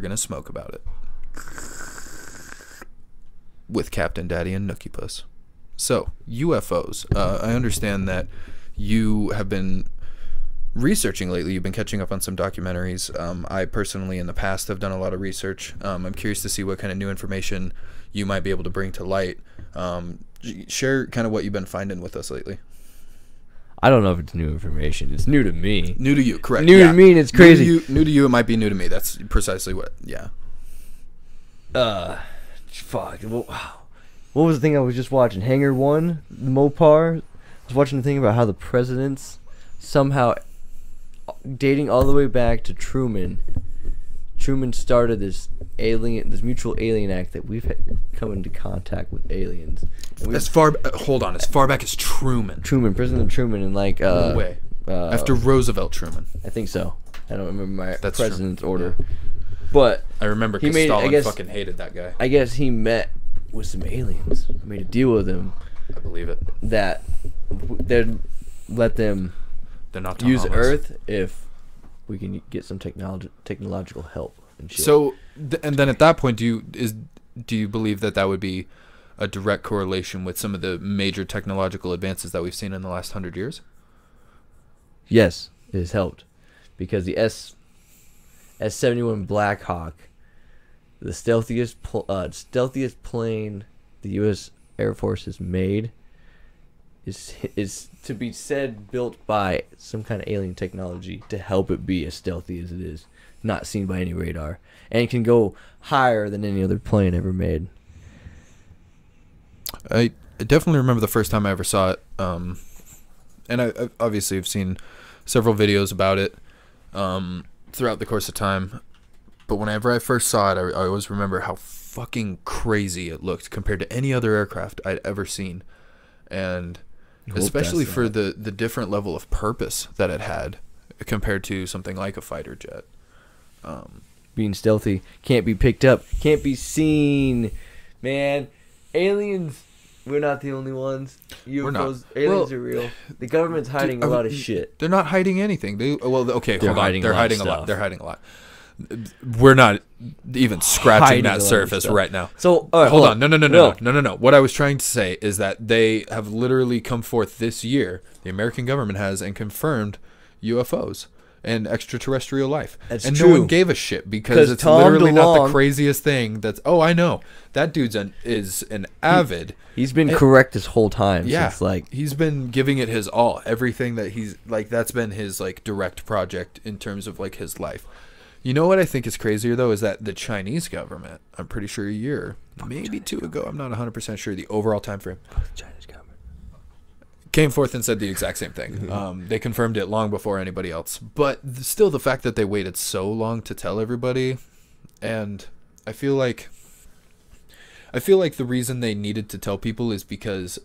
we're gonna smoke about it with Captain Daddy and Nookie Puss. So UFOs. Uh, I understand that you have been researching lately. You've been catching up on some documentaries. Um, I personally, in the past, have done a lot of research. Um, I'm curious to see what kind of new information you might be able to bring to light. Um, share kind of what you've been finding with us lately. I don't know if it's new information. It's new to me. New to you, correct? New to me, and it's crazy. New to, you, new to you, it might be new to me. That's precisely what. Yeah. Uh, fuck. What, what was the thing I was just watching? Hangar One, the Mopar. I was watching the thing about how the presidents somehow dating all the way back to Truman. Truman started this alien, this mutual alien act that we've come into contact with aliens. As far uh, hold on, as far back as Truman. Truman, President Truman, and like uh, No way. uh, After Roosevelt Truman. I think so. I don't remember my That's president's order, but I remember He because made- I guess- fucking hated that guy. I guess he met with some aliens, made a deal with them I believe it. that they'd let them They're not use Earth if we can get some technology technological help and shit. So, th- and then at that point, do you is do you believe that that would be a direct correlation with some of the major technological advances that we've seen in the last hundred years? yes, it has helped because the S S seventy one Black Hawk, the stealthiest pl- uh, stealthiest plane the U.S. Air Force has made, is is to be said built by some kind of alien technology to help it be as stealthy as it is, not seen by any radar, and can go higher than any other plane ever made. I definitely remember the first time I ever saw it. Um, and I, I obviously have seen several videos about it um, throughout the course of time. But whenever I first saw it, I, I always remember how fucking crazy it looked compared to any other aircraft I'd ever seen, and especially for the the different level of purpose that it had compared to something like a fighter jet. Um, being stealthy, can't be picked up, can't be seen. Man, aliens, we're not the only ones. UFOs, aliens Well, are real. The government's hiding Dude, a I lot of shit. They're not hiding anything. They well, okay, They're hiding They're hiding a lot. They're hiding a lot. We're not even scratching Hiding a lot that surface stuff. right now. So, right, hold on. No, no, no, no, no, no, no, no. What I was trying to say is that they have literally come forth this year. The American government has and confirmed UFOs and extraterrestrial life. That's and no one gave a shit because it's Tom literally not the craziest thing. That's oh, I know that dude's an is an avid. He's been It- correct this whole time. Yeah, Since, like, he's been giving it his all. Everything that he's like, that's been his like direct project in terms of like his life. You know what I think is crazier though is that the Chinese government. I'm pretty sure a year, maybe two ago. I'm not 100 percent sure the overall time frame. China's government. Came forth and said the exact same thing. Um, they confirmed it long before anybody else. But th- still, the fact that they waited so long to tell everybody, and I feel like, I feel like the reason they needed to tell people is because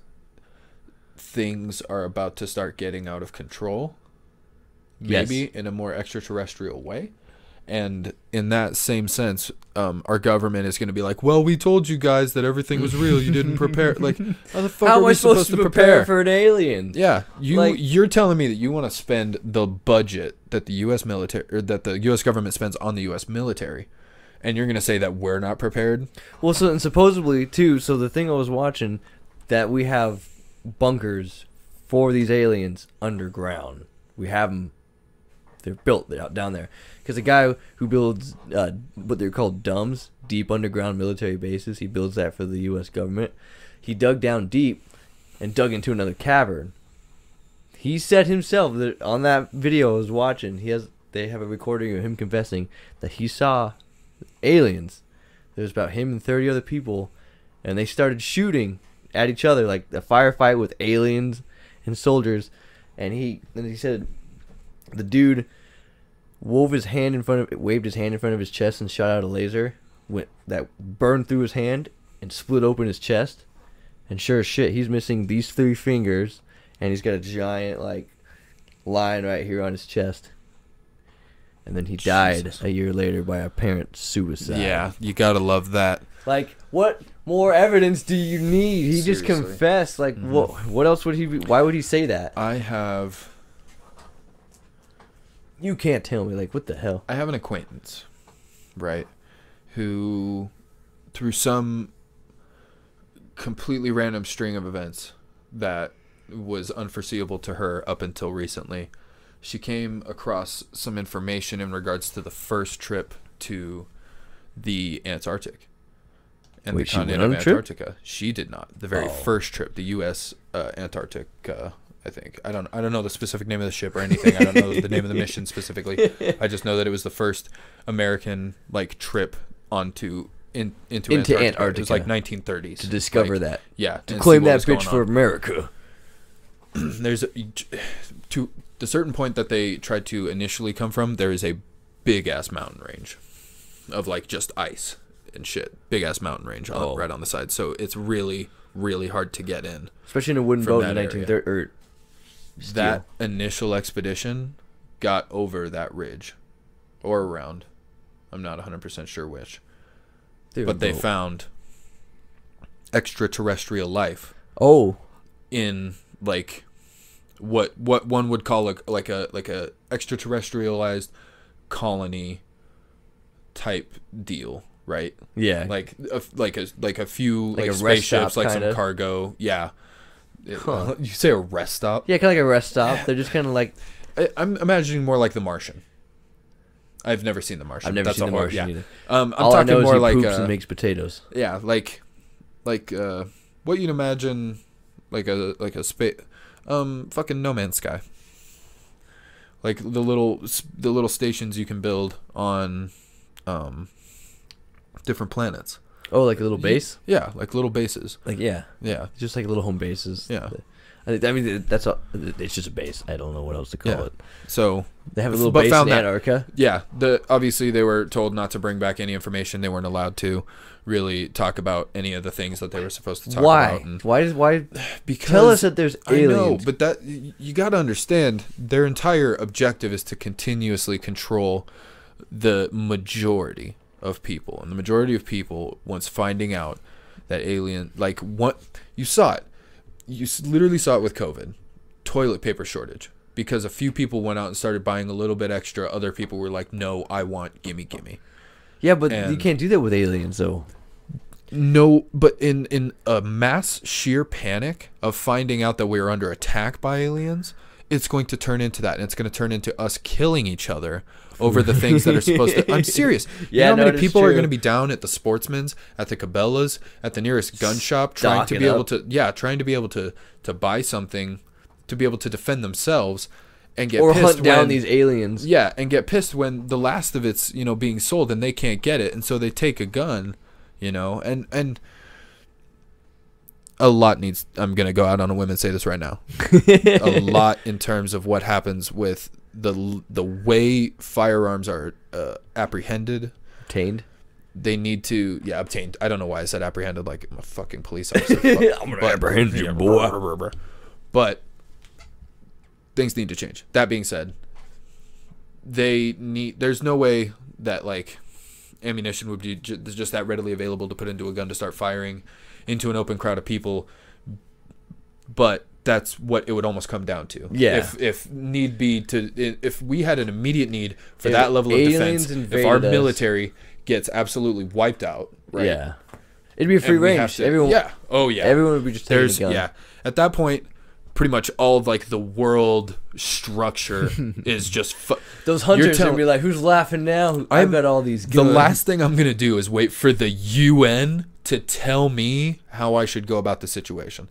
things are about to start getting out of control. Yes. Maybe in a more extraterrestrial way. And in that same sense, um, our government is going to be like, "Well, we told you guys that everything was real. You didn't prepare. Like, how the fuck How are we I supposed, to prepare, for an alien? yeah, you Like- you're telling me that you want to spend the budget that the U.S. military or that the U.S. government spends on the U.S. military, and you're gonna say that we're not prepared? Well, so and supposedly too. So the thing I was watching, that we have bunkers for these aliens underground. We have them. They're built down there. Because a guy who builds uh, what they're called DUMBs, deep underground military bases, he builds that for the U.S. government. He dug down deep and dug into another cavern. He said himself that on that video I was watching, he has they have a recording of him confessing that he saw aliens. There was about him and 30 other people, and they started shooting at each other like a firefight with aliens and soldiers. And he and he said the dude wove his hand in front of waved his hand in front of his chest and shot out a laser went that burned through his hand and split open his chest. And sure as shit, he's missing these three fingers, and he's got a giant like line right here on his chest. And then he died Jesus. a year later by apparent suicide. Yeah, you gotta love that. Like, what more evidence do you need? He just confessed. Like, Mhm. what? What else would he? Be, why would he say that? I have You can't tell me. Like, what the hell? I have an acquaintance, right? who, through some completely random string of events that was unforeseeable to her up until recently, she came across some information in regards to the first trip to the Antarctic and Wait, the continent of? Antarctica. She did not. The very Oh. first trip, the U.S. Uh, Antarctic. Uh, I think I don't. I don't know the specific name of the ship or anything. I don't know the name of the mission specifically. I just know that it was the first American like trip onto in into, Into Antarctica. It was like 1930s to discover Like, that, Yeah, to claim that bitch for on. America. There's a, to the certain point that they tried to initially come from. There is a big ass mountain range of like just ice and shit. Big ass mountain range on, Oh. right on the side. So it's really really hard to get in. Especially in a wooden boat in area. 1930. Or that initial expedition got over that ridge or around. I'm not 100% sure which. steel. But they boat. found extraterrestrial life Oh, in like what what one would call a, like a like a extraterrestrialized colony type deal, right? yeah. Like a, like a like a few Like like, a spaceships, like kinda? some cargo. Yeah. It- Huh. You say a rest stop? yeah, kind of like a rest stop. They're just kind of like I, I'm imagining more like The Martian. I've never seen The Martian. I've never That's seen the hor- Martian yeah. either. Um, I'm All I talking know is more he like poops uh, and makes potatoes. yeah, like like uh, what you'd imagine like a like a space um fucking No Man's Sky. Like the little the little stations you can build on um different planets. Oh, like a little base. Yeah, like little bases. Like yeah, Yeah. just like little home bases. Yeah. I, I mean that's all. It's just a base. I don't know what else to call Yeah. it. So They have a little but base found in that. Antarctica. yeah, the obviously they were told not to bring back any information. They weren't allowed to really talk about any of the things that they were supposed to talk Why? about. And Why does why? because Tell us that there's aliens. I know, but that you got to understand their entire objective is to continuously control the majority of people, and the majority of people once finding out that alien, like what you saw it, you literally saw it with COVID, toilet paper shortage. Because a few people went out and started buying a little bit extra, other people were like, "No, I want gimme, gimme." yeah, but you can't do that with aliens though. No, but in in a mass sheer panic of finding out that we are under attack by aliens, it's going to turn into that, and it's going to turn into us killing each other over the things that are supposed to. I'm serious. you Yeah, know how no, many people are going to be down at the Sportsman's, at the Cabela's, at the nearest gun shop, trying to be able up. to yeah, trying to be able to to buy something, to be able to defend themselves, and get or pissed hunt down when- these aliens. yeah, and get pissed when the last of it's you know being sold and they can't get it, and so they take a gun, you know, and and a lot needs. I'm gonna go out on a whim and say this right now. a lot in terms of what happens with the the way firearms are uh, apprehended. Obtained. They need to yeah obtained. I don't know why I said apprehended like I'm a fucking police officer. I'm gonna but- apprehend you, yeah, boy. brr, brr, brr. But things need to change. That being said, they need. There's no way that like ammunition would be just that readily available to put into a gun to start firing into an open crowd of people. But that's what it would almost come down to. Yeah. If if need be to if we had an immediate need for If that level of defense, if our us- military gets absolutely wiped out, right? Yeah. It'd be a free and we have range. to- everyone. yeah. Oh yeah. Everyone would be just taking There's yeah. At that point, pretty much all of like the world structure is just. Fu- Those hunters tell- would be like, "Who's laughing now? I've got all these guys the last thing I'm gonna do is wait for the UN to tell me how I should go about the situation.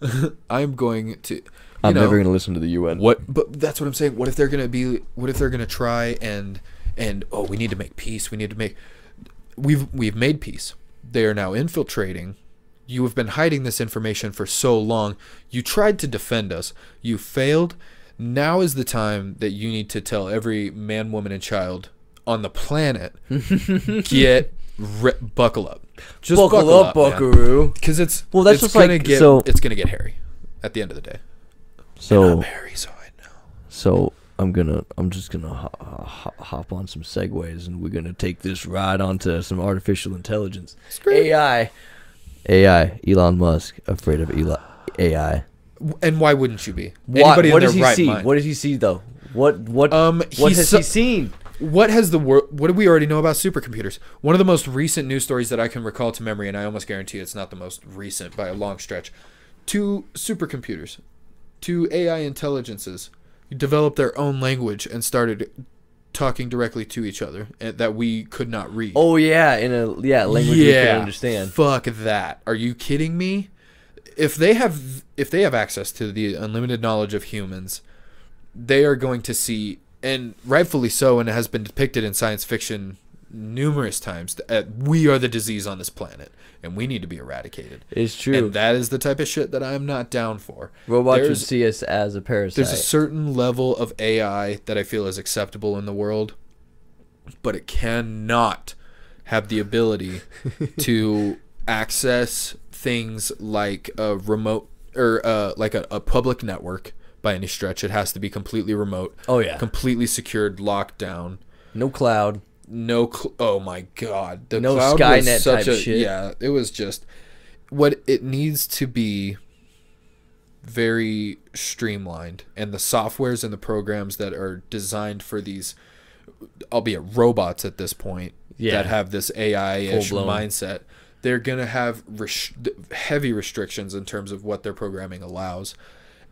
I'm going to. You I'm know, never gonna listen to the UN. What? But that's what I'm saying. What if they're gonna be? What if they're gonna try and and oh, we need to make peace. We need to make. We've we've made peace. They are now infiltrating. You have been hiding this information for so long. You tried to defend us. You failed. Now is the time that you need to tell every man, woman, and child on the planet get ri- buckle up. Just buckle, up, man. Buckaroo. Because it's Well, that's it's just gonna like- get so- it's gonna get hairy at the end of the day. And So, I'm hairy, so I know. so I'm gonna, I'm just gonna ho- ho- hop on some segues, and we're gonna take this ride onto some artificial intelligence, AI, AI. Elon Musk afraid of Eli- AI. And why wouldn't you be? What, Anybody what in does he right see? mind. What does he see though? What what Um, what has saw- he seen? What has the world? What do we already know about supercomputers? One of the most recent news stories that I can recall to memory, and I almost guarantee it's not the most recent by a long stretch. Two supercomputers, two AI intelligences, developed their own language and started talking directly to each other and that we could not read. Oh yeah, in a yeah language we can understand. Fuck that. Are you kidding me? If they have if they have access to the unlimited knowledge of humans, they are going to see and rightfully so and it has been depicted in science fiction numerous times that we are the disease on this planet and we need to be eradicated. It's true. And that is the type of shit that I'm not down for. Robots would see us as a parasite. there's a certain level of AI that I feel is acceptable in the world, but it cannot have the ability to access things like a remote or uh, like a, a public network by any stretch. It has to be completely remote, oh yeah, completely secured, locked down. no cloud. No, cl- oh my god, the No cloud Skynet was such type a shit. yeah. It was just what it needs to be very streamlined and the softwares and the programs that are designed for these albeit robots at this point Yeah. that have this AI-ish mindset they're going to have res- heavy restrictions in terms of what their programming allows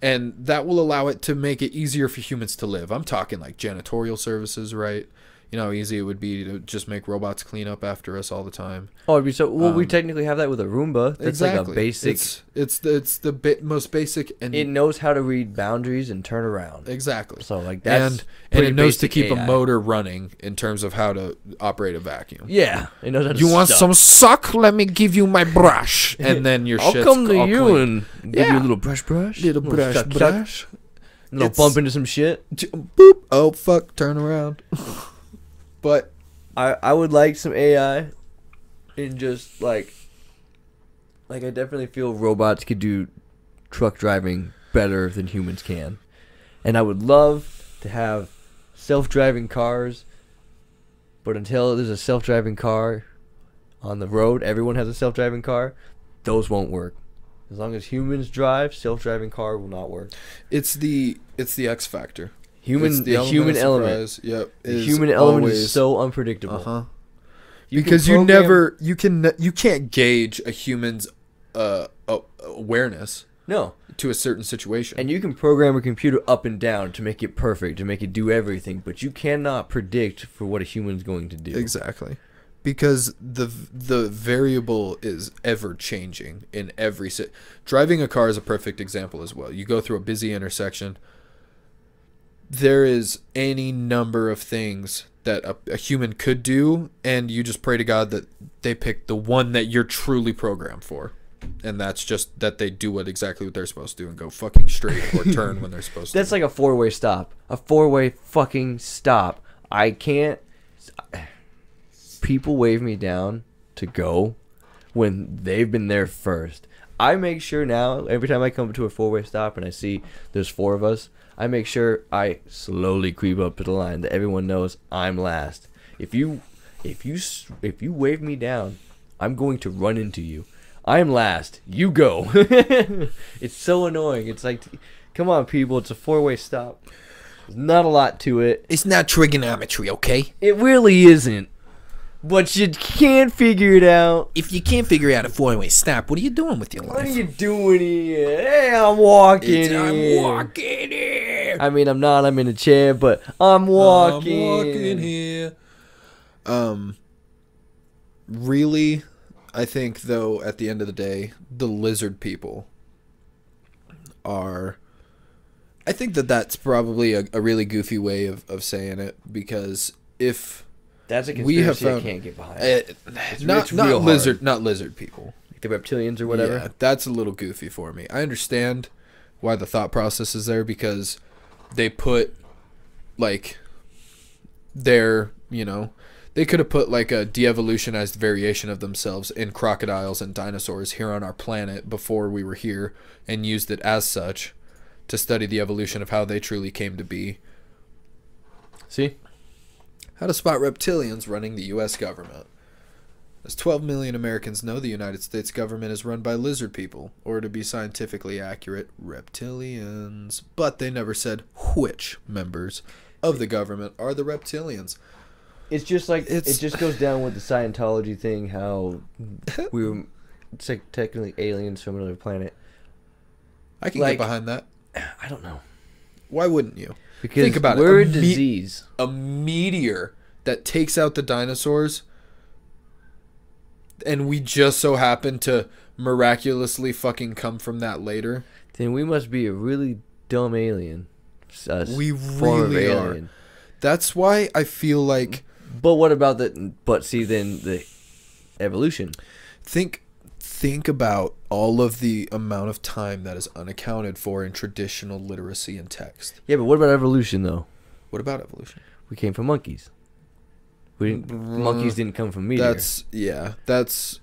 and that will allow it to make it easier for humans to live. I'm talking like janitorial services right you know how easy it would be to just make robots clean up after us all the time Oh, it'd be so. Well, we Um, technically have that with a Roomba. That's like a basic. it's it's the, it's the bi- most basic and it knows how to read boundaries and turn around. exactly So like that's and and it knows to keep AI. a motor running in terms of how to operate a vacuum. Yeah, it knows how to. You want stop. some suck? Let me give you my brush, and then your shit. I'll shit's come to you clean. and give you a little brush, brush, little brush, shuck, shuck, brush. little It's- bump into some shit. Boop! Oh fuck! Turn around. but I I would like some AI, and just like, like I definitely feel robots could do truck driving better than humans can, and I would love to have self-driving cars. But until there's a self-driving car on the road, everyone has a self-driving car. Those won't work. As long as humans drive, self-driving car will not work. it's the it's the X factor. Human, It's the, element human element. Yep. the is human element always- is so unpredictable. Uh-huh. You because you never you can you can't gauge a human's uh, uh awareness no, to a certain situation. and you can program a computer up and down to make it perfect, to make it do everything, but you cannot predict for what a human's going to do. exactly because the the variable is ever changing in every si- driving a car is a perfect example as well you go through a busy intersection there is any number of things that a, a human could do and you just pray to god that they pick the one that you're truly programmed for and that's just that they do what exactly what they're supposed to do and go fucking straight or turn when they're supposed to. That's like a four-way stop. A four-way fucking stop. I can't. People wave me down to go when they've been there first. I make sure now every time I come to a four-way stop and I see there's four of us, I make sure I slowly creep up to the line that everyone knows I'm last. If you, if you, if you wave me down, I'm going to run into you. I'm last. You go. it's so annoying. It's like, come on, people. It's a four-way stop. There's not a lot to it. it's not trigonometry okay It really isn't. But you can't figure it out. if you can't figure out a four-way stop what are you doing with your life? What are you doing here? Hey, I'm walking here. I'm walking here. I mean, I'm not. I'm in a chair, but I'm walking. I'm walking here. Um, really, I think though at the end of the day, the lizard people are. I think that that's probably a, a really goofy way of, of saying it because if That's a conspiracy we have I can't get behind. uh, not it's not real hard. lizard not lizard people Like the reptilians or whatever. yeah, that's a little goofy for me. I understand why the thought process is there because they put like their, you know, they could have put like a de-evolutionized variation of themselves in crocodiles and dinosaurs here on our planet before we were here and used it as such to study the evolution of how they truly came to be. See, How to spot reptilians running the US government. As 12 million Americans know, the United States government is run by lizard people, or to be scientifically accurate, reptilians. But they never said which members of the government are the reptilians. It's just like It's- it just goes down with the Scientology thing. How we were te- technically aliens from another planet. I can Like- get behind that. I don't know Why wouldn't you? Because Think about it. we're a A me- disease. A meteor that takes out the dinosaurs, and we just so happen to miraculously fucking come from that later. then we must be a really dumb alien. A s- uh, We really are. alien. That's why I feel like But what about the? But see, then the evolution. think think about all of the amount of time that is unaccounted for in traditional literacy and text. Yeah, but what about evolution though? What about evolution? We came from monkeys. We didn't, Mm, monkeys didn't come from meteor. That's yeah. That's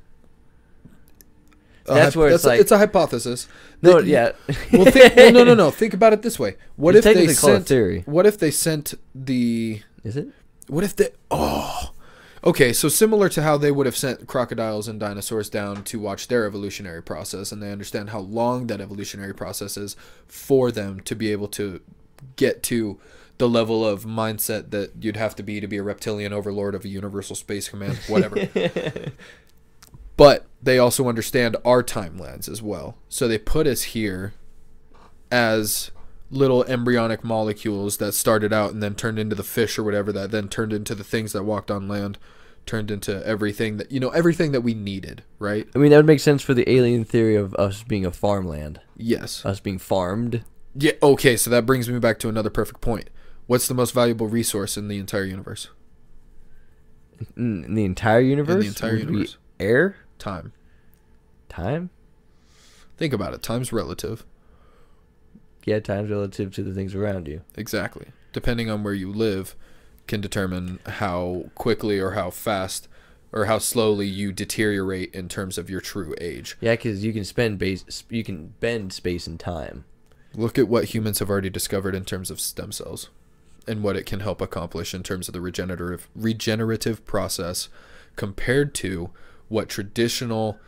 That's where it's that's a- like- it's a hypothesis. no, yeah. Well, think, well, no, no, no. Think about it this way. What You if they technically call it sent? theory? What if they sent the? Is it? What if they? Oh, okay. So similar to how they would have sent crocodiles and dinosaurs down to watch their evolutionary process, and they understand how long that evolutionary process is for them to be able to get to the level of mindset that you'd have to be to be a reptilian overlord of a universal space command, whatever. but they also understand our timelines as well. So they put us here as little embryonic molecules that started out and then turned into the fish or whatever that then turned into the things that walked on land, turned into everything that you know everything that we needed, right? I mean, that would make sense for the alien theory of us being a farmland, Yes. us being farmed. Yeah, okay, so that brings me back to another perfect point. What's the most valuable resource in the entire universe? In, in the entire universe. entire would be universe. Air. Time. Time. Think about it. Time's relative. Yeah, time's relative to the things around you. Exactly. Depending on where you live, can determine how quickly or how fast or how slowly you deteriorate in terms of your true age. Yeah, because you can spend base, you can bend space and time. Look at what humans have already discovered in terms of stem cells and what it can help accomplish in terms of the regenerative regenerative process compared to what traditional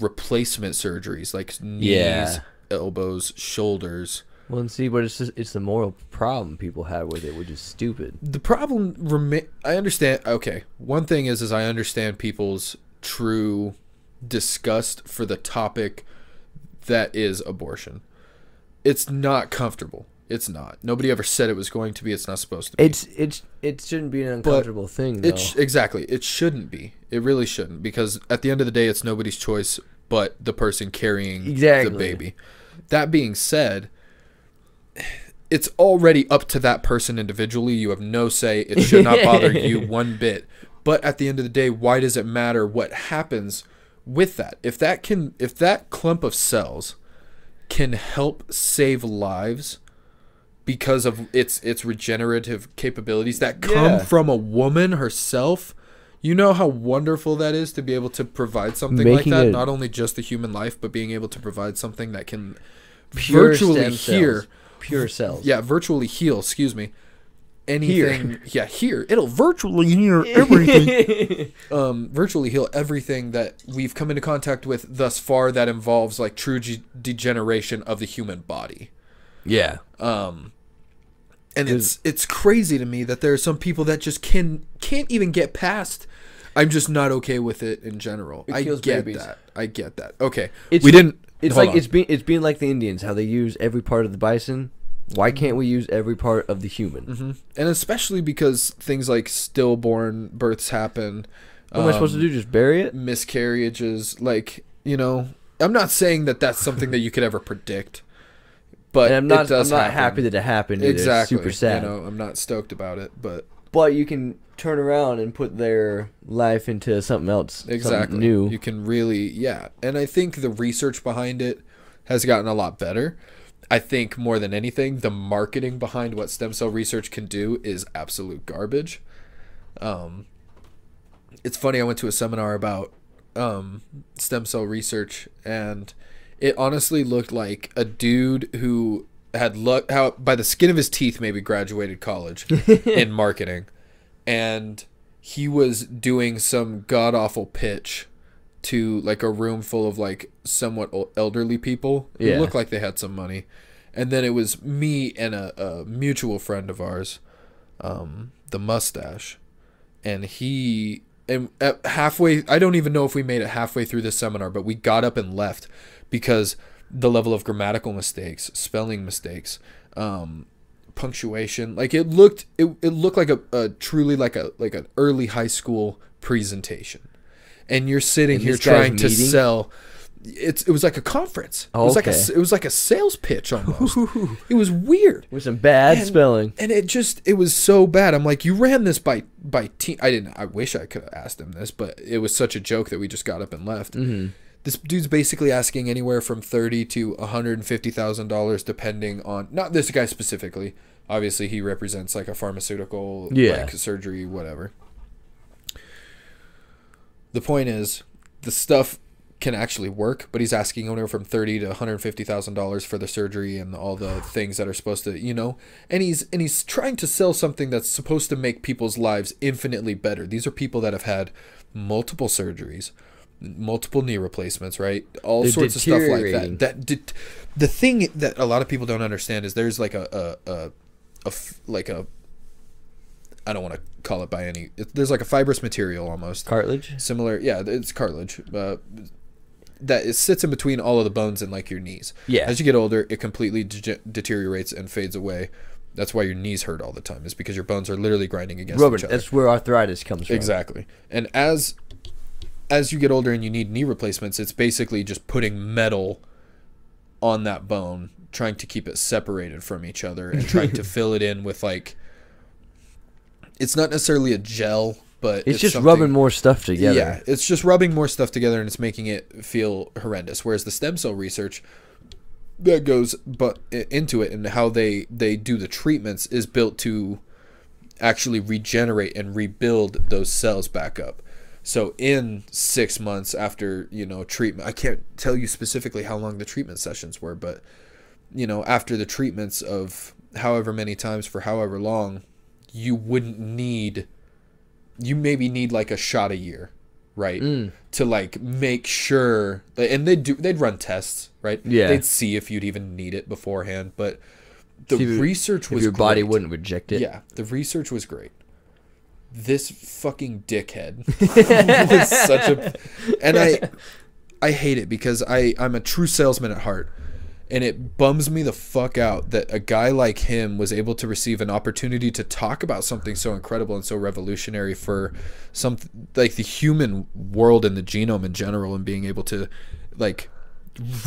replacement surgeries like knees, Yeah. elbows, shoulders, Well, and see, but it's just, it's the moral problem people have with it, which is stupid. the problem remain i understand okay. One thing is is i understand people's true disgust for the topic that is abortion. It's not comfortable. It's not. Nobody ever said it was going to be. It's not supposed to be. It's it's it shouldn't be an uncomfortable thing though. it sh- exactly. It shouldn't be. It really shouldn't because at the end of the day it's nobody's choice but the person carrying the Exactly. baby. That being said it's already up to that person individually you have no say it should not bother you one bit but at the end of the day why does it matter what happens with that if that can if that clump of cells can help save lives because of its its regenerative capabilities that come Yeah. from a woman herself you know how wonderful that is to be able to provide something Making like that not only just the human life but being able to provide something that can virtually hear. Pure cells. yeah virtually heal excuse me. Anything yeah here. It'll virtually heal everything. Um virtually heal everything that we've come into contact with thus far that involves like true ge- degeneration of the human body. Yeah. um and it's it's crazy to me that there are some people that just can can't even get past i'm just not okay with it in general. It i kills get babies. that. I get that. Okay. It's- we didn't It's hold like on. it's being it's being like the Indians, how they use every part of the bison. Why can't we use every part of the human? hmm and especially because things like stillborn births happen What am I supposed to um, do? Just bury it? miscarriages like you know i'm not saying that that's something that you could ever predict but And I'm not it does I'm not happen. happy that it happened. Either. exactly It's super sad. you know i'm not stoked about it but But you can turn around and put their life into something else. something exactly new. you can really yeah and i think the research behind it has gotten a lot better i think more than anything the marketing behind what stem cell research can do is absolute garbage um it's funny i went to a seminar about um stem cell research and it honestly looked like a dude who had luck how by the skin of his teeth maybe graduated college in marketing and he was doing some god awful pitch to like a room full of like somewhat elderly people who Yeah. looked like they had some money and then it was me and a, a mutual friend of ours um, the mustache and he and halfway I don't even know if we made it halfway through the seminar, but we got up and left because the level of grammatical mistakes, spelling mistakes, um, punctuation, like it looked it, it looked like a, a truly like a like an early high school presentation. And you're sitting And here trying to sell it's it was like a conference. Oh, it was like a okay. it was like a sales pitch almost. it was weird With some bad and, spelling. and it just it was so bad i'm like you ran this by by team i didn't i wish i could have asked him this but it was such a joke that we just got up and left Mm-hmm. This dude's basically asking anywhere from 30 to 150000 dollars depending on not this guy specifically obviously he represents like a pharmaceutical Yeah. like surgery whatever the point is the stuff can actually work, but he's asking anywhere from thirty to one hundred fifty thousand dollars for the surgery and all the things that are supposed to, you know, and he's and he's trying to sell something that's supposed to make people's lives infinitely better. These are people that have had multiple surgeries, multiple knee replacements, right? All They're sorts of stuff like that. That did, the thing that a lot of people don't understand is there's like a a like a I don't want to call it by any. It, there's like a fibrous material almost Cartilage? similar yeah it's cartilage uh, that it sits in between all of the bones in like your knees Yeah. as you get older it completely de- deteriorates and fades away that's why your knees hurt all the time is because your bones are literally grinding against Rubber. each other That's where arthritis comes from. exactly and as as you get older and you need knee replacements it's basically just putting metal on that bone trying to keep it separated from each other and trying to fill it in with like it's not necessarily a gel but It's, just rubbing more stuff together. yeah, it's just rubbing more stuff together and it's making it feel horrendous. Whereas the stem cell research that goes but into it and how they they do the treatments is built to actually regenerate and rebuild those cells back up. So in 6 months after, you know, treatment, I can't tell you specifically how long the treatment sessions were, but you know, after the treatments of however many times for however long, you wouldn't need you maybe need like a shot a year, right? Mm. To like make sure and they'd do they'd run tests, right? Yeah. They'd see if you'd even need it beforehand, but the See research was your body wouldn't reject it. Yeah, the research was great. This fucking dickhead was such a, and I, I hate it because I I'm a true salesman at heart, and it bums me the fuck out that a guy like him was able to receive an opportunity to talk about something so incredible and so revolutionary for some like the human world and the genome in general, and being able to, like,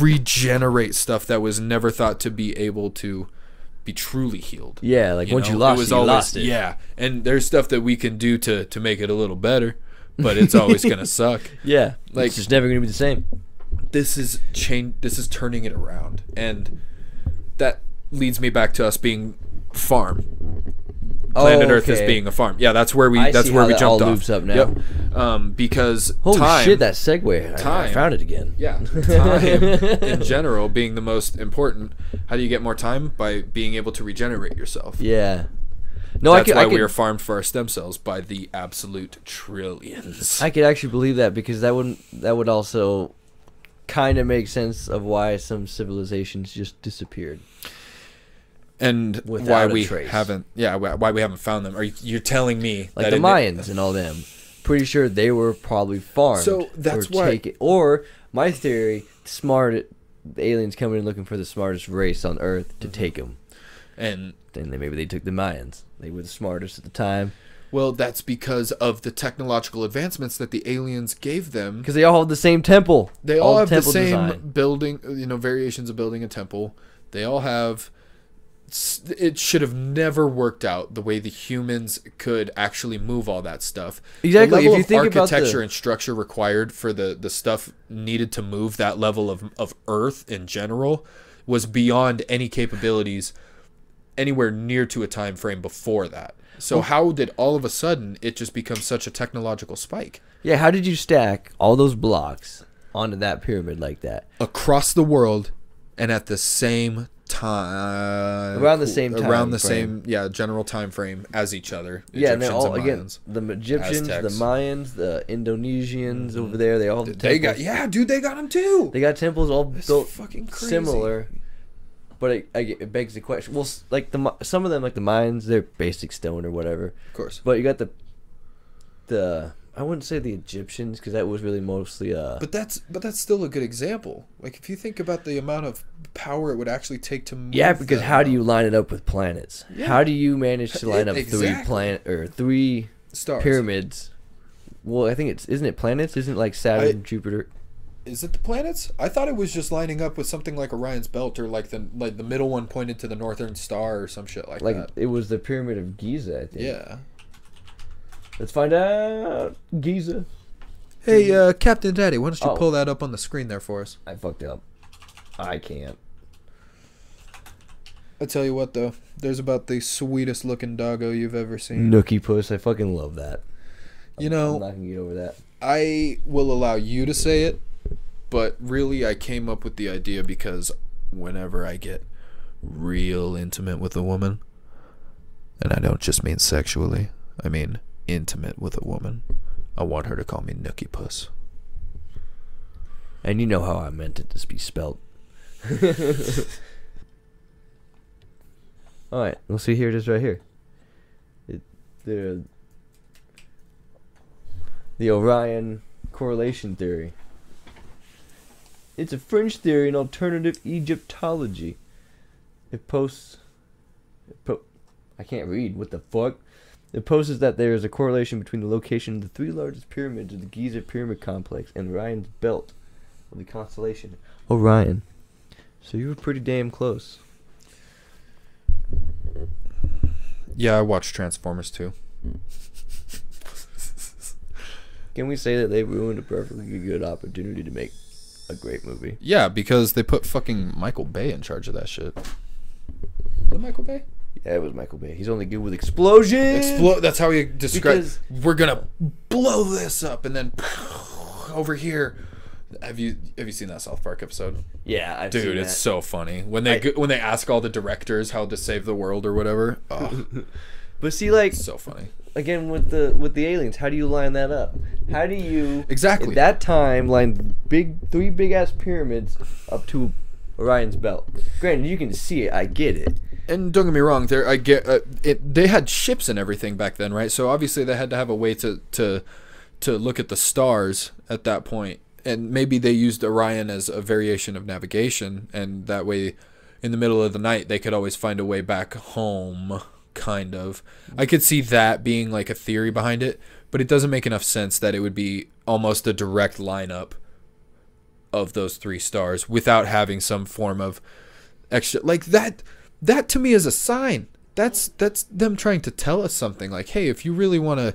regenerate stuff that was never thought to be able to be truly healed. Yeah, like once you lost it, you lost it. Yeah, and there's stuff that we can do to to make it a little better, but it's always gonna suck. Yeah. Like- it's just never gonna be the same. This is change. This is turning it around, and that leads me back to us being farm. Planet oh, Earth is Oh, being a farm. Yeah, that's where we. I that's where we that jumped all off. loops up now. Yep. Um, because Holy time, shit, that segue. I- I, found it again. Yeah, time in general being the most important. How do you get more time by being able to regenerate yourself? Yeah. No, That's I could, why I could, we are farmed for our stem cells by the absolute trillions. I could actually believe that because that wouldn't that would also kind of make sense of why some civilizations just disappeared. and why Without we trace. haven't, yeah, why we haven't found them. Are you, you're telling me Like that the Mayans and all them. Pretty sure they were probably farmed. So, that's or why- taken- Or my theory, smart the aliens coming in looking for the smartest race on Earth to Mm-hmm. take them. and Then they, maybe they took the Mayans. They were the smartest at the time well, that's because of the technological advancements that the aliens gave them. because they all have the same temple. They all, have the temple same design. building, you know, variations of building a temple. They all have. It should have never worked out the way the humans could actually move all that stuff. Exactly, The if level you of think about the- architecture and structure required for the the stuff needed to move that level of of Earth in general was beyond any capabilities anywhere near to a time frame before that. So how did all of a sudden it just become such a technological spike? Yeah, how did you stack all those blocks onto that pyramid like that? across the world and at the same time uh, Around the same around the frame. same yeah general time frame as each other Yeah, and then all and again the Egyptians, the Mayans, the Indonesians over mm-hmm. there. They all they got yeah dude they got them too They got temples all That's built fucking crazy. similar. But it, it begs the question. Well, like the some of them, like the Mayans, they're basic stone or whatever. of course But you got the the I wouldn't say the Egyptians because that was really mostly uh But that's but that's still a good example. Like if you think about the amount of power it would actually take to move yeah because how do you line it up with planets? Yeah. How do you manage to line up three Exactly. planet or three stars pyramids? Well, I think it's isn't it planets? Isn't it like Saturn, Jupiter? Is it the planets? I thought it was just lining up with something like Orion's belt or like the like the middle one pointed to the northern star or some shit like, Like that. Like it was the pyramid of Giza. I think. Yeah. Let's find out. Giza. Hey, uh, Captain Daddy, why don't you Oh. pull that up on the screen there for us? I fucked up. I can't. I tell you what though, there's about the sweetest looking doggo you've ever seen. Nookie puss. I fucking love that. You I'm know, not gonna get over that. I will allow you to say it, but really I came up with the idea because whenever I get real intimate with a woman, and I don't just mean sexually, I mean intimate with a woman, I want her to call me Nookie Puss. And you know how I meant it to be spelt. All right, we'll see. Here it is, right here. It, the the Orion correlation theory. It's a fringe theory in alternative Egyptology. It posts. It po- I can't read. What the fuck? It poses that there is a correlation between the location of the three largest pyramids of the Giza Pyramid Complex and Orion's belt of the constellation Orion. So you were pretty damn close. Yeah, I watched Transformers too. Can we say that they ruined a perfectly good opportunity to make a great movie? Yeah, because they put fucking Michael Bay in charge of that shit. The Michael Bay? Yeah, it was Michael Bay. He's only good with explosions. Explode. That's how he described. Because- We're gonna blow this up, and then over here. Have you have you seen that South Park episode? Yeah, I've Dude, seen it's that. so funny when they I- when they ask all the directors how to save the world or whatever. Oh, But see, like it's so funny. again with the with the aliens, how do you line that up? How do you Exactly. at that time line big three big ass pyramids up to Orion's belt? Granted, you can see it. I get it. And don't get me wrong, there I get uh, it. They had ships and everything back then, right? So obviously they had to have a way to to to look at the stars at that point, and maybe they used Orion as a variation of navigation, and that way, in the middle of the night, they could always find a way back home. Kind of, I could see that being like a theory behind it, but it doesn't make enough sense that it would be almost a direct lineup of those three stars without having some form of extra like that that to me is a sign that's that's them trying to tell us something like hey if you really want to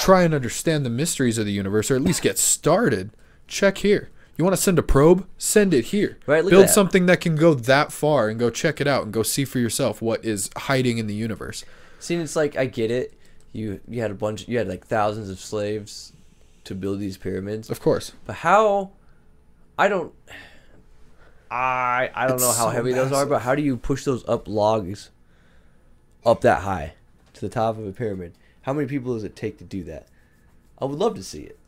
try and understand the mysteries of the universe or at least get started check here you want to send a probe send it here Right, build that. something that can go that far and go check it out and go see for yourself what is hiding in the universe See, it's like I get it. You you had a bunch. You had like thousands of slaves to build these pyramids. of course But how? I don't. I I don't It's know how so heavy those are, but how do you push those up logs up that high to the top of a pyramid? How many people does it take to do that? I would love to see it.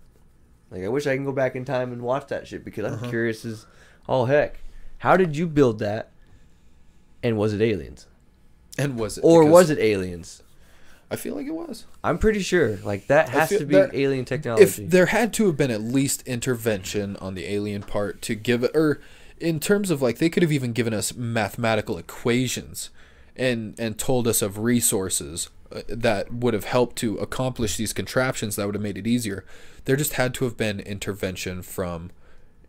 Like I wish I can go back in time and watch that shit because I'm Uh-huh. curious as all heck. How did you build that? And was it aliens? and was it Or was it aliens? i feel like it was I'm pretty sure. Like that has to be alien technology. if there had to have been at least intervention on the alien part to give it or in terms of like they could have even given us mathematical equations and and told us of resources uh, that would have helped to accomplish these contraptions that would have made it easier there just had to have been intervention from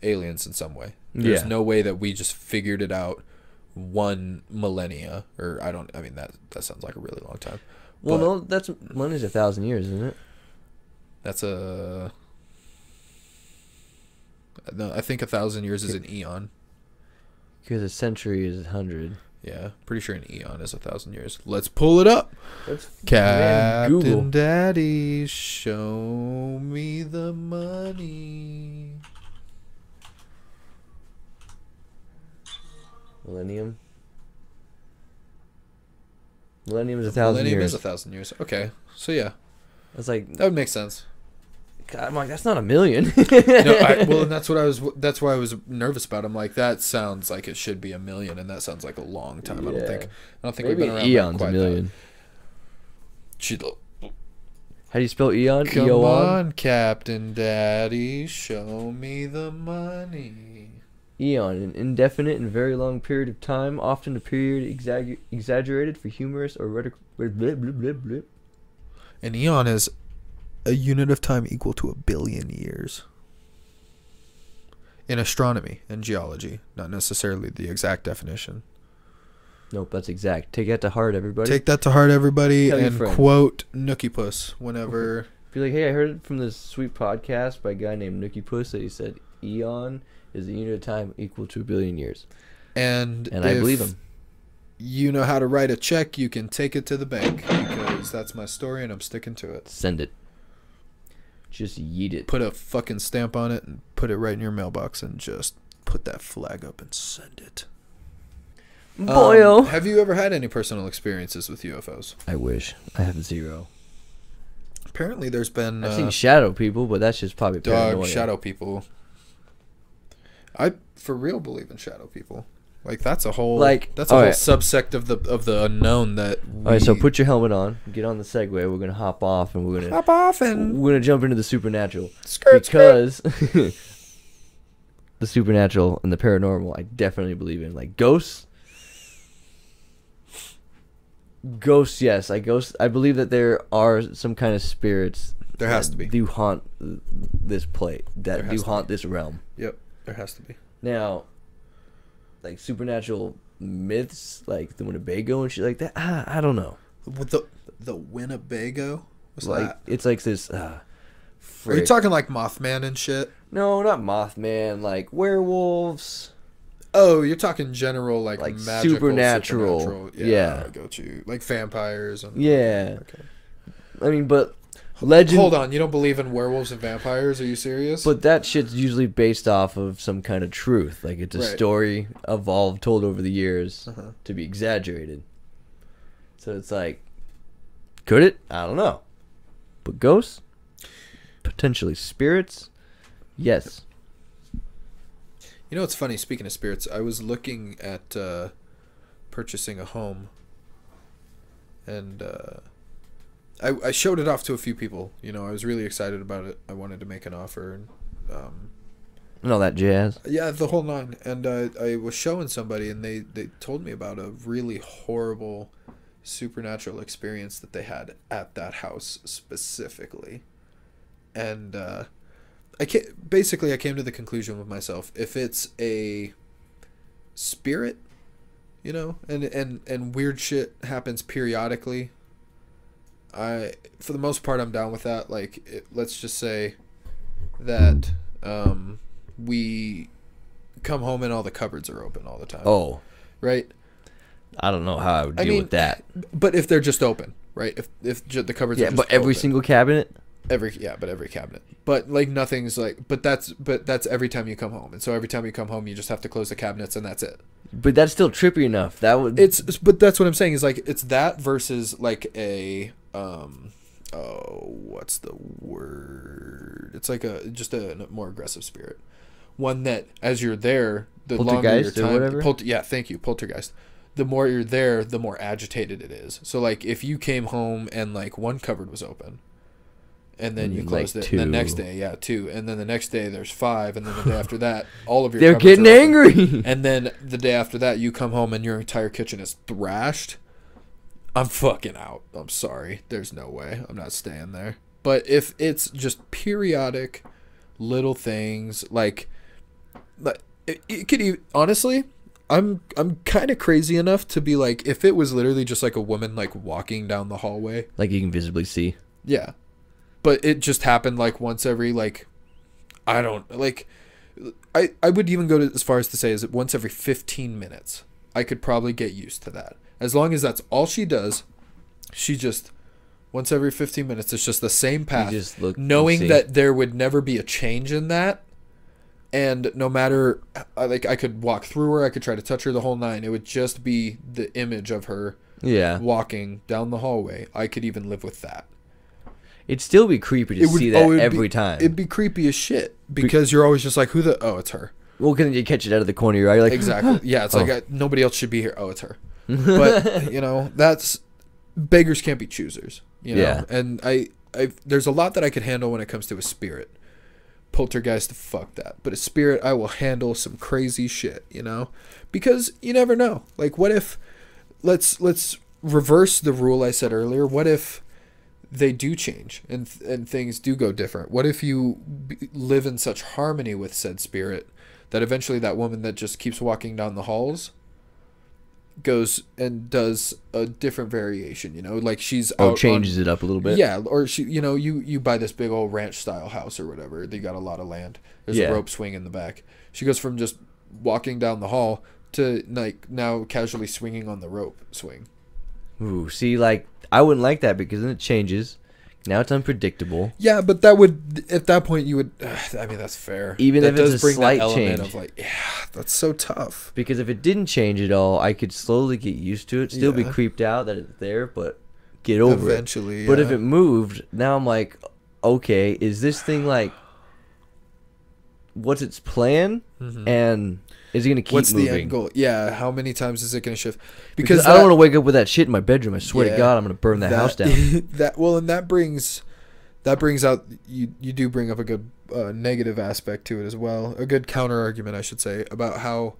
aliens in some way there's Yeah. no way that we just figured it out one millennia or i don't i mean that that sounds like a really long time well, no, that's one is a thousand years, isn't it? That's a. No, I think a thousand years is an eon. Because a century is a hundred. Yeah, pretty sure an eon is a thousand years. Let's pull it up. That's Captain Google. Daddy, show me the money. millennium. Millennium is a thousand Millennium years. is a thousand years. Okay, so yeah, That's like that would make sense. God, I'm like that's not a million. No, I, well, and that's what I was. That's why I was nervous about. I'm like, that sounds like it should be a million, and that sounds like a long time. I don't think. I don't think maybe we've been around eon's a million. How do you spell Eon? Come Eon? on, Captain Daddy, show me the money. Eon, an indefinite and very long period of time, often a period exagger- exaggerated for humorous or rhetoric. Blah, blah, blah, blah, blah. An eon is a unit of time equal to a billion years. In astronomy and geology, not necessarily the exact definition. Nope, that's exact. Take that to heart, everybody. Take that to heart, everybody, Tell and quote Nookie Puss whenever. Be like, hey, I heard from this sweet podcast by a guy named Nookie Puss that he said Eon is a unit of time equal to a billion years, And and I believe him. You know how to write a check. You can take it to the bank because that's my story, and I'm sticking to it. Send it. Just yeet it. Put a fucking stamp on it and put it right in your mailbox, and just put that flag up and send it. Boyo. Um, have you ever had any personal experiences with UFOs? I wish I have zero. Apparently, there's been I've uh, seen shadow people, but that's just probably dog paranoia. shadow people. I for real believe in shadow people. Like that's a whole Like, that's a whole alright. subsect of the of the unknown that. All right, so put your helmet on. Get on the Segway. We're gonna hop off, and we're gonna hop off and we're gonna jump into the supernatural skirt skirt. because the supernatural and the paranormal, I definitely believe in. Like ghosts. Ghosts, yes. I ghost. I believe that there are some kind of spirits. There has that to be. Do haunt this plate. That do haunt this realm. Yep, there has to be. Now, like supernatural myths, like the Winnebago and shit like that. Ah, I don't know. With the the Winnebago. What's like that? it's like this. Uh, Are you talking like Mothman and shit? No, not Mothman. Like werewolves. Oh, you're talking general like, Like magical, supernatural. supernatural. Yeah, Yeah. I got you. Like vampires and Yeah. Okay. I mean, but legend. Hold on, you don't believe in werewolves and vampires? Are you serious? But that shit's usually based off of some kind of truth. Like it's a Right. story evolved, told over the years Uh-huh. to be exaggerated. So it's like, could it? I don't know. But ghosts, potentially spirits, yes. You know what's funny? Speaking of spirits, I was looking at uh, purchasing a home, and uh, I I showed it off to a few people. You know, I was really excited about it. I wanted to make an offer, and um, And all that jazz. yeah, the whole nine. And uh, I was showing somebody, and they they told me about a really horrible supernatural experience that they had at that house specifically, and. Uh, I can basically I came to the conclusion with myself if it's a spirit, you know, and and and weird shit happens periodically. I for the most part I'm down with that. Like it, let's just say that um we come home and all the cupboards are open all the time. Oh, Right? I don't know how I would I deal mean, with that. But if they're just open, right? If if ju- the cupboards Yeah, are just but every open. single cabinet. Every yeah, but every cabinet. But like nothing's like but that's but that's every time you come home. And so every time you come home you just have to close the cabinets and that's it. But that's still trippy enough. That would. It's but that's what I'm saying is like it's that versus like a um oh what's the word? It's like a just a, more aggressive spirit. One that as you're there, the longer your time whatever? Polter, yeah, thank you, poltergeist. The more you're there, the more agitated it is. So like if you came home and like one cupboard was open and then you closed like, it. The next day, yeah, two. And then the next day there's five and then the day after that, all of your they're getting angry. And then the day after that, you come home and your entire kitchen is thrashed. I'm fucking out. I'm sorry. There's no way. I'm not staying there. But if it's just periodic little things like like it, it could even honestly I'm I'm kind of crazy enough to be like if it was literally just like a woman like walking down the hallway. like you can visibly see. Yeah. But it just happened like once every like I don't like I I would even go to, as far as to say is that once every 15 minutes. I could probably get used to that. As long as that's all she does, she just once every 15 minutes it's just the same path knowing that there would never be a change in that and no matter like I could walk through her, I could try to touch her the whole nine. It would just be the image of her Yeah. walking down the hallway. I could even live with that. It'd still be creepy to see that oh, every be- time. It'd be creepy as shit because you're always just like, who the? Oh, it's her. Well, because you catch it out of the corner of your eye. You're like, Exactly. Yeah, it's like Oh. uh, nobody else should be here. Oh, it's her. But you know, that's beggars can't be choosers. You know, Yeah. and I I there's a lot that I could handle when it comes to a spirit. Poltergeist, fuck that. But a spirit, I will handle some crazy shit, you know, because you never know. Like, what if let's let's reverse the rule I said earlier. What if they do change and and things do go different? What if you b- live in such harmony with said spirit that eventually that woman that just keeps walking down the halls goes and does a different variation, you know, like she's Oh, out on- changes it up a little bit. yeah, or she, you know, you you buy this big old ranch style house or whatever. They got a lot of land. There's Yeah. a rope swing in the back. She goes from just walking down the hall to like now casually swinging on the rope swing. Ooh, see, like I wouldn't like that because then it changes. Now it's unpredictable. Yeah, but that would at that point you would. Uh, I mean, that's fair. Even that if it's a slight change. of like, yeah, that's so tough. Because if it didn't change at all, I could slowly get used to it. Still be creeped out that it's there, but get over it. Eventually, But if it moved, now I'm like, okay, is this thing like, what's its plan, and is it gonna keep Mm-hmm. what's moving? the end goal? Yeah, how many times is it going to shift? Because, Because, I don't want to wake up with that shit in my bedroom. I swear Yeah, to God, I'm gonna burn that, house down. that well, and that brings that brings out you you do bring up a good uh, negative aspect to it as well. A good counter argument, I should say, about how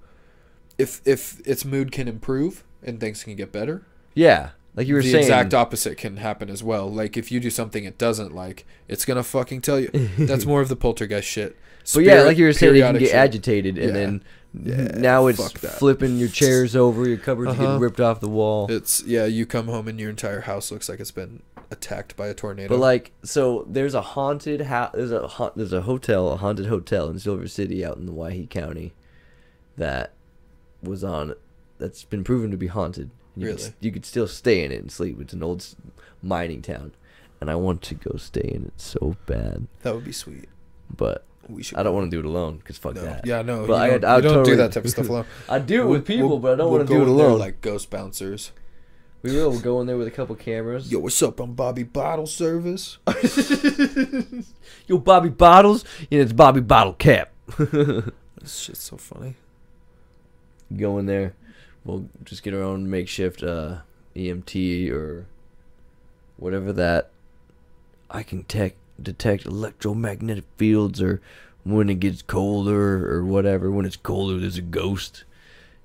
if if its mood can improve and things can get better, yeah, like you were the saying. The exact opposite can happen as well. Like if you do something it doesn't like, it's gonna fucking tell you. That's more of the poltergeist shit. But yeah, like you were saying, you can get shit. agitated, and Yeah. then Yeah, now it's flipping your chairs over, your cupboards Uh-huh. getting ripped off the wall. It's yeah, you come home and your entire house looks like it's been attacked by a tornado. But like, so there's a haunted house. There's a ha- there's a hotel, a haunted hotel in Silver City, out in the Owyhee County, that was on. That's been proven to be haunted. You Could, Really? you could still stay in it and sleep. It's an old mining town, and I want to go stay in it so bad, that would be sweet. but We should. I don't want to do it alone. Cause fuck No. that. Yeah, no. But I- don't, I you don't totally- do that type of stuff alone. I do it We'll- with people, we'll- but I don't we'll want to do it in there alone. Like ghost bouncers. we will. We'll go in there with a couple cameras. Yo, what's up? I'm Bobby Bottle Service. Yo, Bobby Bottles. Yeah, it's Bobby Bottle Cap. This shit's so funny. go in there. We'll just get our own makeshift uh, EMT or whatever that. I can tech, detect electromagnetic fields or when it gets colder or whatever. When it's colder, there's a ghost.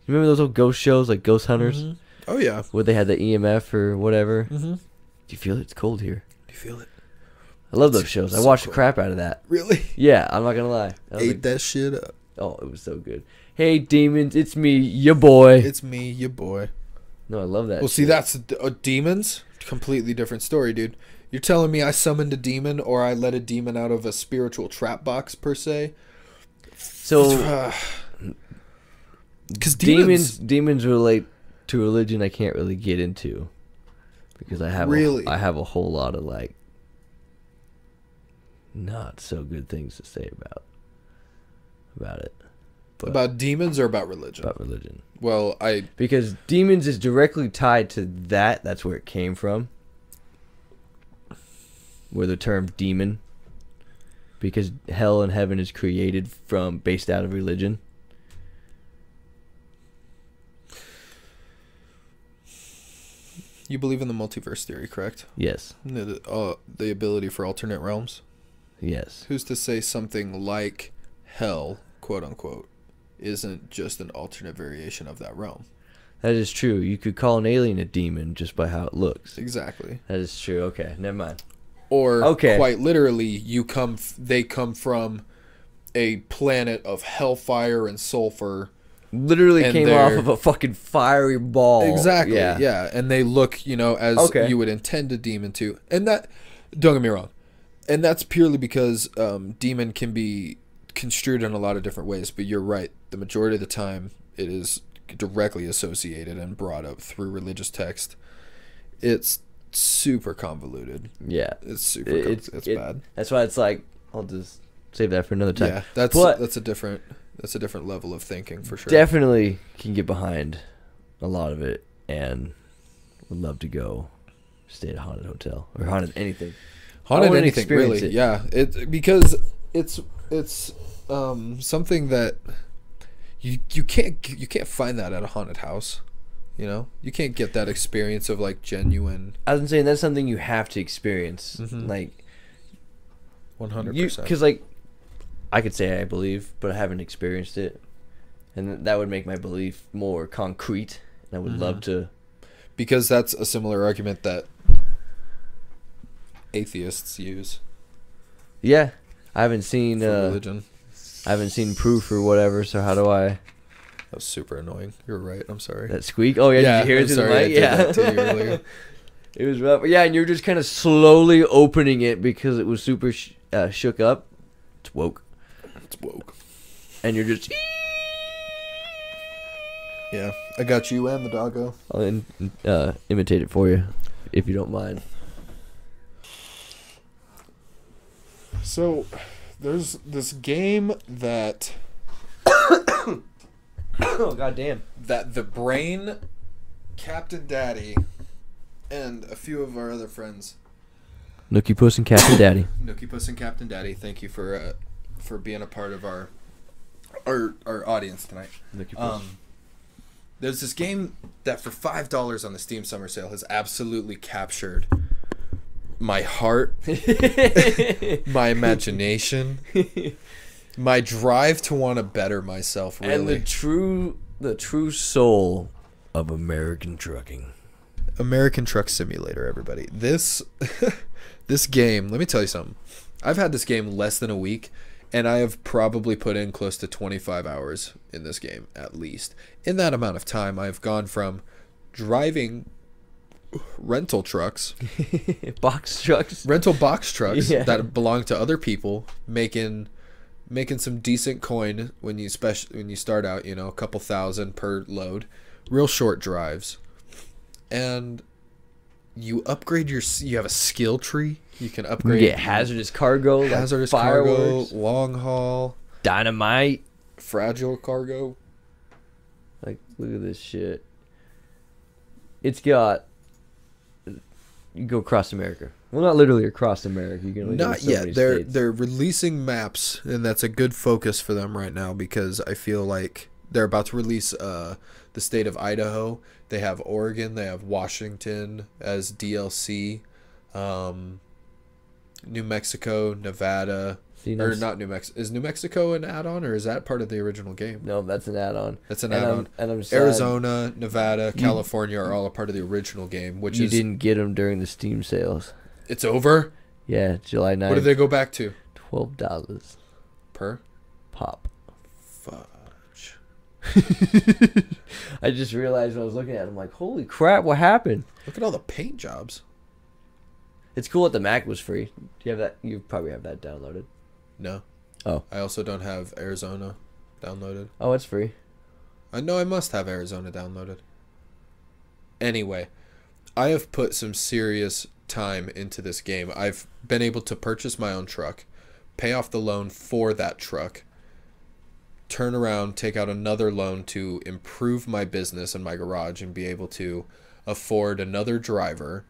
You remember those old ghost shows like Ghost Hunters Mhm. Oh yeah. where they had the EMF or whatever? Mm-hmm. Do you feel it? It's cold here. Do you feel it? I love those shows. I so watched the crap out of that. Really? Yeah, I'm not gonna lie. I Ate like, that shit up. oh, it was so good. Hey demons, it's me, your boy. It's me, your boy. no, I love that. Well, see, that's uh, demons. Completely different story, dude. You're telling me I summoned a demon or I let a demon out of a spiritual trap box per se? so. Because demons demons, demons relate to religion I can't really get into because I have Really? a, I have a whole lot of like not so good things to say about about it but about demons or about religion? about religion well, I because demons is directly tied to that that's where it came from where the term demon because hell and heaven is created from based out of religion you believe in the multiverse theory, correct? yes The, uh, the ability for alternate realms. yes Who's to say something like hell, quote unquote, isn't just an alternate variation of that realm? That is true. You could call an alien a demon just by how it looks. Exactly. That is true. Okay, never mind. Or Okay. quite literally, you come. F- they come from a planet of hellfire and sulfur. Literally And came off of a fucking fiery ball. exactly. Yeah. Yeah. And they look, you know, as Okay. you would intend a demon to. And that, don't get me wrong, and that's purely because um, demon can be construed in a lot of different ways. But you're right. The majority of the time, it is directly associated and brought up through religious text. It's super convoluted. Yeah. It's super. It- com- it's it's it- bad. That's why it's like I'll just save that for another time. Yeah, that's But- that's a different that's a different level of thinking for sure. Definitely can get behind a lot of it, and would love to go stay at a haunted hotel or haunted anything. haunted anything really. it. Yeah, it because it's it's um something that you you can't you can't find that at a haunted house. You know, you can't get that experience of like genuine, I was saying that's something you have to experience. Mhm. Like one hundred percent. because like I could say I believe, but I haven't experienced it, and that would make my belief more concrete. And I would love Mhm. to. Because that's a similar argument that atheists use Yeah, I haven't seen. Uh, religion. I haven't seen proof or whatever. So how do I was super annoying. You're right. I'm sorry. that squeak? Oh yeah, did you hear I'm it through the sorry I mic? Yeah, that to you earlier. it was rough. Yeah, and you're just kind of slowly opening it because it was super sh- uh, shook up. It's woke, It's woke. and you're just. Yeah, I got you and the doggo. I'll in, uh, imitate it for you, if you don't mind. So, there's this game that goddamn! that the brain, Captain Daddy, and a few of our other friends, Nookie Puss and Captain Daddy. Nookie Puss and Captain Daddy, thank you for uh, for being a part of our our our audience tonight. Nookie Um, there's this game that for five dollars on the Steam Summer Sale has absolutely captured my heart, my imagination, my drive to want to better myself. Really, And the true, the true soul of American trucking. American Truck Simulator. Everybody, this this game. Let me tell you something. I've had this game less than a week, and I have probably put in close to 25 hours in this game at least. In that amount of time, I've gone from driving rental trucks, Box trucks. rental box trucks Yeah. that belong to other people, making making some decent coin when you spec- when you start out, you know, a couple thousand per load, real short drives. And you upgrade your you have a skill tree. You can You upgrade get hazardous cargo, hazardous fireworks, cargo, long haul, dynamite. fragile cargo. Like, look at this shit. It's got. You go across America. Well, not literally across America. You can only Not so yet. They're states. they're releasing maps, and that's a good focus for them right now because I feel like they're about to release uh, the state of Idaho. They have Oregon. They have Washington as DLC. Um, New Mexico, Nevada, See, or not New Mexico. Is New Mexico an add-on, or is that part of the original game? No, that's an add-on. That's an and add-on. I'm, and I'm sad Arizona, Nevada, California are all a part of the original game, which you is didn't get them during the Steam sales. It's over. Yeah, July 9th. What did they go back to? Twelve dollars Per pop. fudge. I just realized when I was looking at it, I'm like, holy crap, what happened? Look at all the paint jobs. It's cool that the Mack was free. Do you have that? You probably have that downloaded. No. Oh. I also don't have Arizona downloaded. Oh, it's free. I know I must have Arizona downloaded. Anyway, I have put some serious time into this game. I've been able to purchase my own truck, pay off the loan for that truck, turn around, take out another loan to improve my business and my garage and be able to afford another driver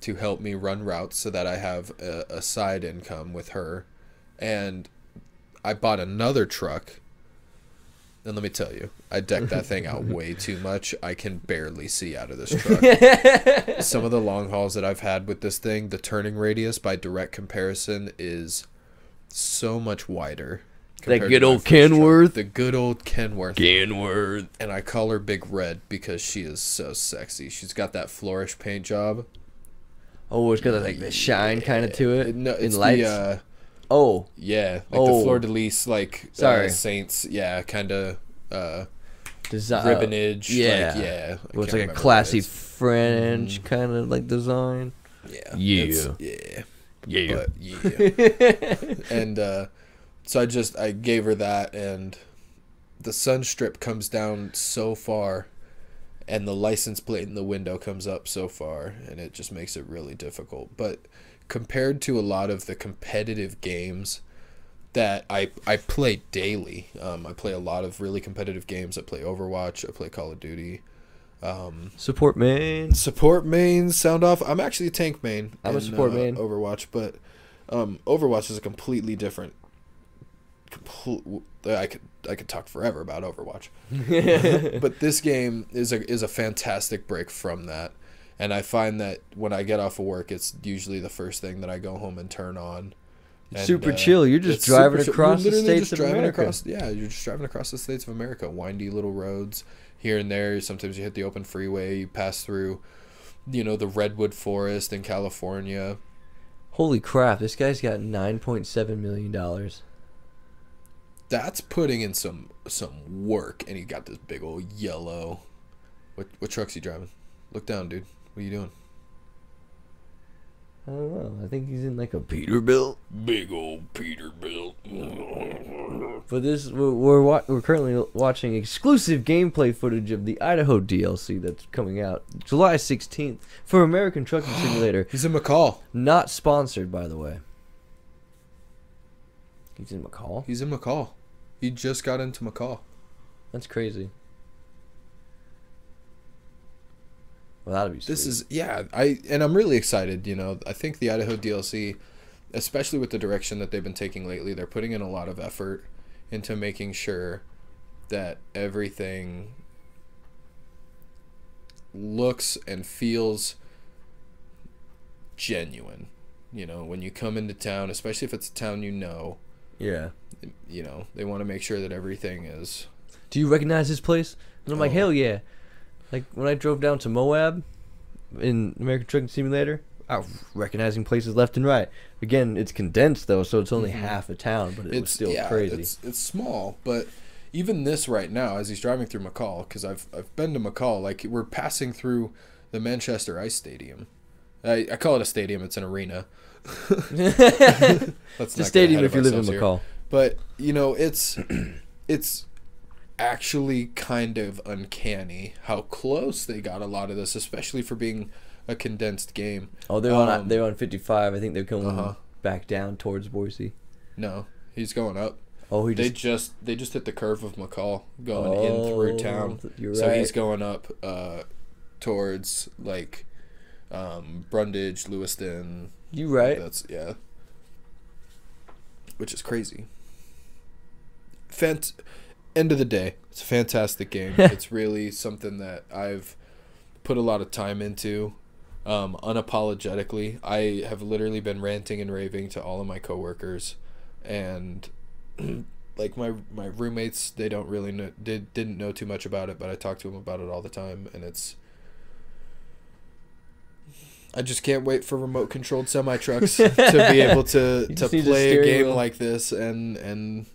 to help me run routes so that I have a, a side income with her. And I bought another truck. And let me tell you, I decked that thing out way too much. I can barely see out of this truck. Some of the long hauls that I've had with this thing, the turning radius by direct comparison is so much wider. compared good old first truck. Kenworth? The good old Kenworth. Kenworth. And I call her Big Red because she is so sexy. She's got that flourish paint job. Oh, it's got like the shine kind of to it. No, in it's lights. the uh, oh, yeah, like Oh. the fleur de lis, like Sorry. uh, Saints, yeah, kind of uh, design. ribbonage, yeah. like, yeah. I Well, it's like a remember what it classy is. French kind of like design. yeah, Yeah. it's- yeah, Yeah. but yeah. and uh, so I just I gave her that, and the sun strip comes down so far, and the license plate in the window comes up so far, and it just makes it really difficult. But compared to a lot of the competitive games that I I play daily, um, I play a lot of really competitive games. I play Overwatch, I play Call of Duty. Um, Support main. support mains sound off. I'm actually a tank main. I'm a support uh, main. Overwatch, but um, Overwatch is a completely different complete. I could I could talk forever about Overwatch, but this game is a is a fantastic break from that, and I find that when I get off of work, it's usually the first thing that I go home and turn on. And, super uh, chill. You're just driving across the states of America. Across, yeah, you're just driving across the states of America. Windy little roads here and there. Sometimes you hit the open freeway. You pass through, you know, the redwood forest in California. Holy crap! This guy's got nine point seven million dollars. That's putting in some some work, and he got this big old yellow. What what truck's he driving? Look down, dude. What are you doing? I don't know. I think he's in like a Peterbilt. Big old Peterbilt. But this we're we're, wa- we're currently watching exclusive gameplay footage of the Idaho DLC that's coming out July 16th for American Trucking Simulator. He's in McCall. Not sponsored, by the way. He's in McCall. He's in McCall. He just got into McCall. That's crazy. Well, that'd be. Sweet. This is yeah, I and I'm really excited. You know, I think the Idaho DLC, especially with the direction that they've been taking lately, they're putting in a lot of effort into making sure that everything looks and feels genuine. You know, when you come into town, especially if it's a town you know, yeah. you know, they want to make sure that everything is Do you recognize this place? And I'm like, Oh. hell yeah. Like when I drove down to Moab in American Trucking Simulator, I was recognizing places left and right. Again, it's condensed though, so it's only Mhm. half a town, but it was it's still yeah, crazy. It's it's small, but even this right now, as he's driving through McCall, because I've I've been to McCall, like we're passing through the Manchester Ice Stadium. I, I call it a stadium. It's an arena. It's a stadium if you live in ourselves here. McCall. But you know, it's it's actually kind of uncanny how close they got a lot of this, especially for being a condensed game. Oh, they're on Um, they're on 55. I think they're going Uh-huh. back down towards Boise. No, he's going up. Oh, he They just just they just hit the curve of McCall going in through Oh, town. So right. he's going up uh, towards like um, Brundage, Lewiston. you right. That's yeah. Which is crazy. Fant- end of the day, it's a fantastic game. it's really something that I've put a lot of time into. Um, unapologetically, I have literally been ranting and raving to all of my coworkers, and like my my roommates, they don't really know did didn't know too much about it, but I talk to them about it all the time, and it's. I just can't wait for remote controlled semi trucks to be able to to just need a play a game wheel. like this and and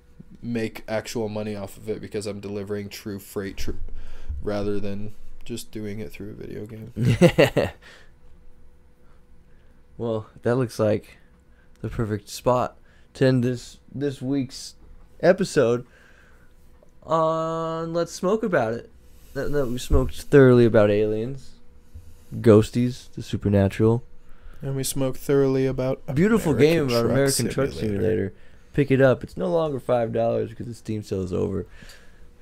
make actual money off of it because I'm delivering true freight tr- rather than just doing it through a video game. well, that looks like the perfect spot to end this this week's episode on Let's Smoke About It. That, that we smoked thoroughly about aliens, ghosties, the supernatural. And we smoked thoroughly about Beautiful American game about Truck American Truck Simulator. Pick it up. It's no longer five dollars because the Steam sale is over.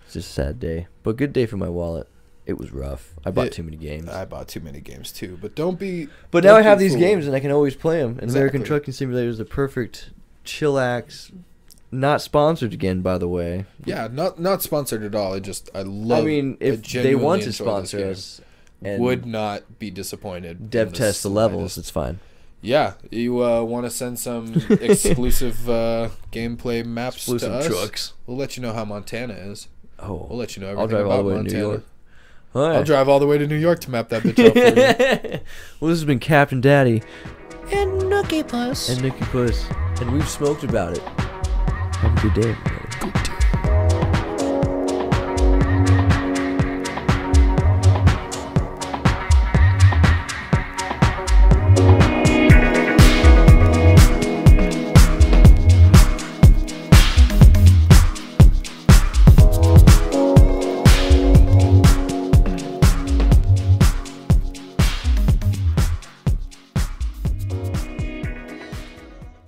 It's just a sad day, but good day for my wallet. It was rough. I bought It- too many games. I bought too many games too, but don't be. But don't now I have these fooled. games and I can always play them. And American Trucking Simulator is the perfect chillax. Not sponsored again, by the way. Yeah, not not sponsored at all. I just I love. I mean, if they genuinely want to sponsor us would not be disappointed. dev test the levels, it's fine. Yeah, you uh, want to send some exclusive uh, gameplay maps Exclusive to us? trucks. We'll let you know how Montana is. Oh, we'll let you know I'll everything drive all the way to New York. All right. I'll drive all the way to New York to map that bitch out for you. well, this has been Captain Daddy And Nookie Puss. and Nicky Puss, and we've smoked about it. Have a good day. everybody.